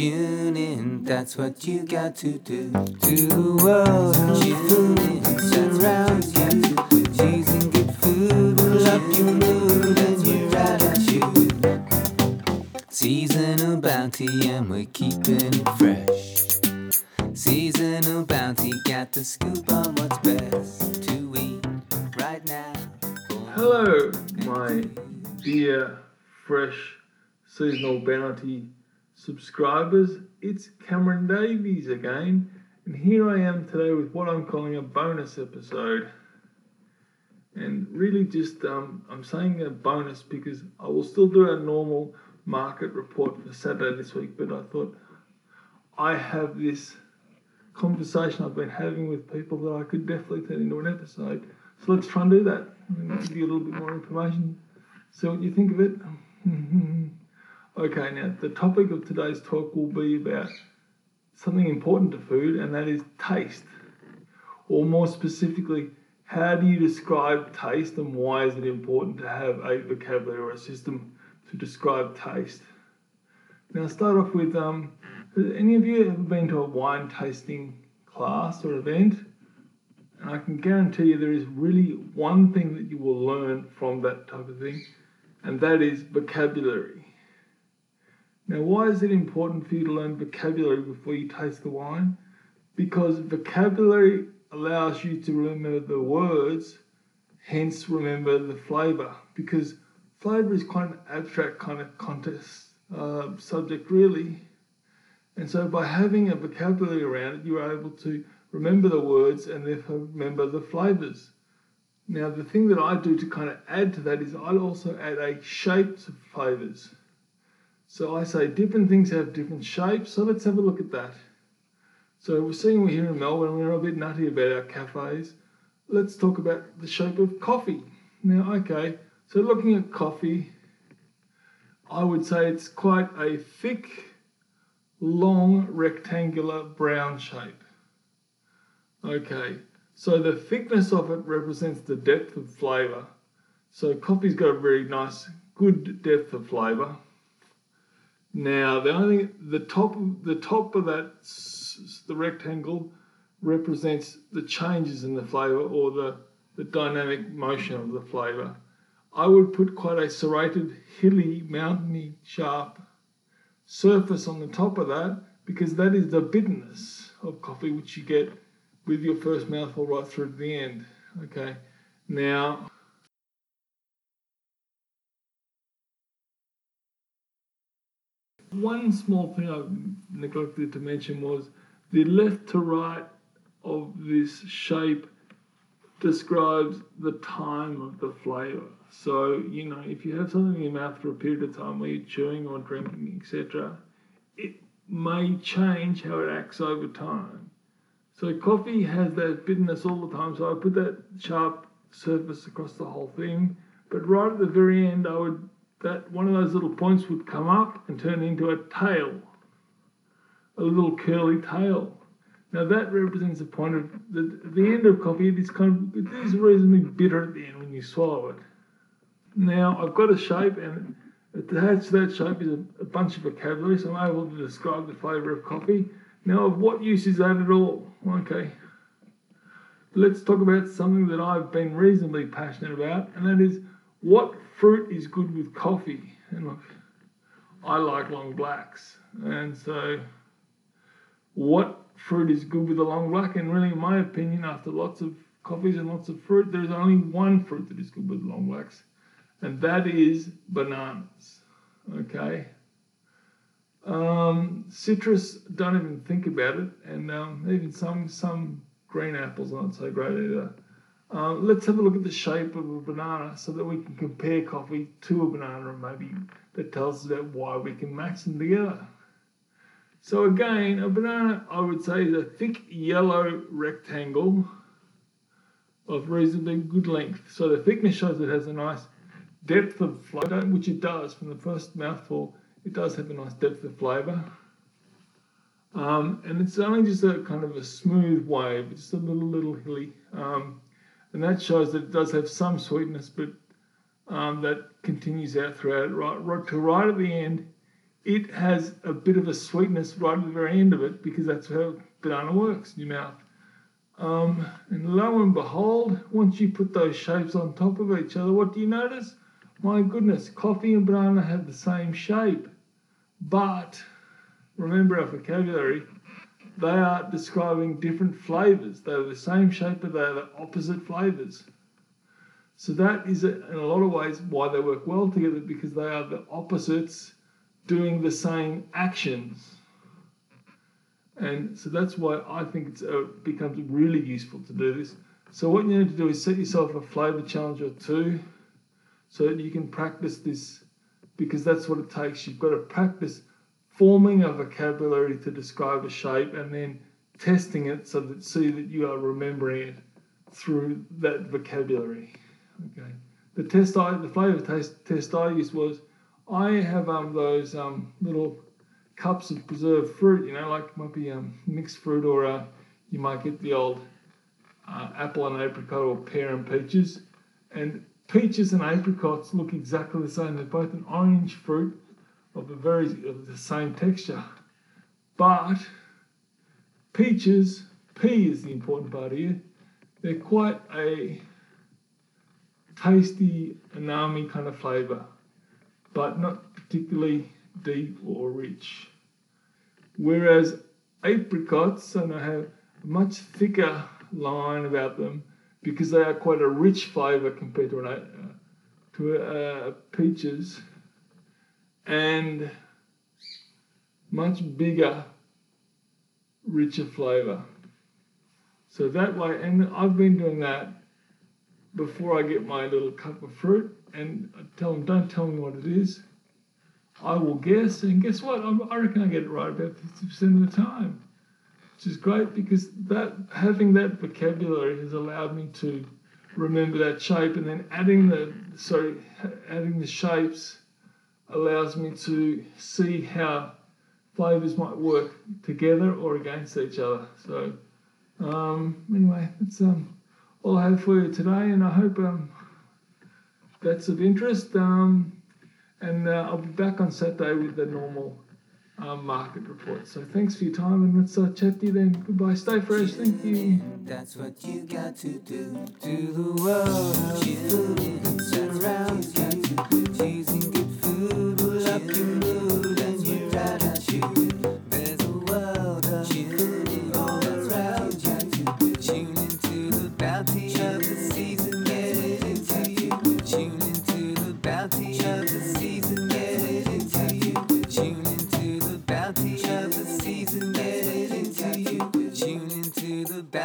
tune in, that's what you got to do. To the world, tune in, surrounds you. Cheese and good food will up your mood your attitude. Seasonal bounty, and we're keeping it fresh. Seasonal bounty, got the scoop on what's best to eat right now. Hello, my dear fresh seasonal bounty subscribers. It's Cameron Davies again, and here I am today with what I'm calling a bonus episode. And really, just um, I'm saying a bonus because I will still do a normal market report for Saturday this week, but I thought I have this conversation I've been having with people that I could definitely turn into an episode. So let's try and do that. Give you a little bit more information. See what you think of it. okay, now the topic of today's talk will be about something important to food, and that is taste. Or more specifically, how do you describe taste and why is it important to have a vocabulary or a system to describe taste? Now, start off with um, any of you ever been to a wine tasting class or event? And I can guarantee you there is really one thing that you will learn from that type of thing, and that is vocabulary. Now, why is it important for you to learn vocabulary before you taste the wine? Because vocabulary allows you to remember the words, hence remember the flavour. Because flavour is quite an abstract kind of contest uh, subject, really. And so by having a vocabulary around it, you are able to remember the words and therefore remember the flavours. Now, the thing that I do to kind of add to that is I also add a shape to flavours. So I say different things have different shapes, so let's have a look at that. So we're seeing we're here in Melbourne, we're a bit nutty about our cafes. Let's talk about the shape of coffee. Now, okay, so looking at coffee, I would say it's quite a thick, long, rectangular brown shape. Okay, so the thickness of it represents the depth of flavour. So coffee's got a very nice, good depth of flavour. Now the only the top the top of that the rectangle represents the changes in the flavour or the the dynamic motion of the flavour. I would put quite a serrated, hilly, mountainy, sharp surface on the top of that because that is the bitterness of coffee which you get with your first mouthful right through to the end. Okay, now. One small thing I neglected to mention was the left to right of this shape describes the time of the flavour. So, you know, if you have something in your mouth for a period of time where you're chewing or drinking, etc., it may change how it acts over time. So, coffee has that bitterness all the time, so I put that sharp surface across the whole thing. But right at the very end, I would that one of those little points would come up and turn into a tail, a little curly tail. Now that represents a point of the, the end of coffee. It is kind of it is reasonably bitter at the end when you swallow it. Now I've got a shape, and attached to that shape is a, a bunch of vocabulary, so I'm able to describe the flavour of coffee. Now, of what use is that at all? Okay, let's talk about something that I've been reasonably passionate about, and that is what fruit is good with coffee. And look, I like long blacks, and so what fruit is good with a long black? And really, in my opinion, after lots of coffees and lots of fruit, there is only one fruit that is good with long blacks, and that is bananas. Okay. Um, citrus, don't even think about it, and um, even some some green apples aren't so great either. Uh, let's have a look at the shape of a banana so that we can compare coffee to a banana and maybe that tells us about why we can match them together. So again, a banana I would say is a thick yellow rectangle of reasonably good length. So the thickness shows it has a nice depth of flavour, which it does from the first mouthful. It does have a nice depth of flavour. Um, and it's only just a kind of a smooth wave, just a little, little hilly. Um, and that shows that it does have some sweetness, but um, that continues out throughout. Right, right to right at the end, it has a bit of a sweetness right at the very end of it because that's how banana works in your mouth. Um, and lo and behold, once you put those shapes on top of each other, what do you notice? My goodness, coffee and banana have the same shape. But remember our vocabulary, they are describing different flavors. They're the same shape, but they're the opposite flavors. So that is, in a lot of ways, why they work well together because they are the opposites doing the same actions. And so that's why I think it uh, becomes really useful to do this. So what you need to do is set yourself a flavor challenge or two so that you can practice this because that's what it takes. You've got to practice forming a vocabulary to describe a shape and then testing it so that see that you are remembering it through that vocabulary. Okay. The test I the flavor test test I used was I have um those um little cups of preserved fruit, you know, like might be um mixed fruit or uh, you might get the old uh, apple and apricot or pear and peaches. And peaches and apricots look exactly the same. They're both an orange fruit of a very of the same texture. But peaches, P is the important part here. They're quite a tasty, umami kind of flavour, but not particularly deep or rich. Whereas apricots, and I have a much thicker line about them because they are quite a rich flavour compared to an, uh, to uh, peaches, and much bigger, richer flavour. So that way, and I've been doing that before I get my little cup of fruit, and I tell them, don't tell me what it is. I will guess, and guess what? I reckon I get it right about 50% of the time, which is great because that having that vocabulary has allowed me to remember that shape, and then adding the sorry, adding the shapes allows me to see how flavors might work together or against each other. So um, anyway, that's um, all I have for you today, and I hope um, that's of interest. Um, and uh, I'll be back on Saturday with the normal um, market report. So thanks for your time, and let's uh, chat to you then. Goodbye. Stay fresh. Thank you. That's what you got to do to the world. You surrounds you.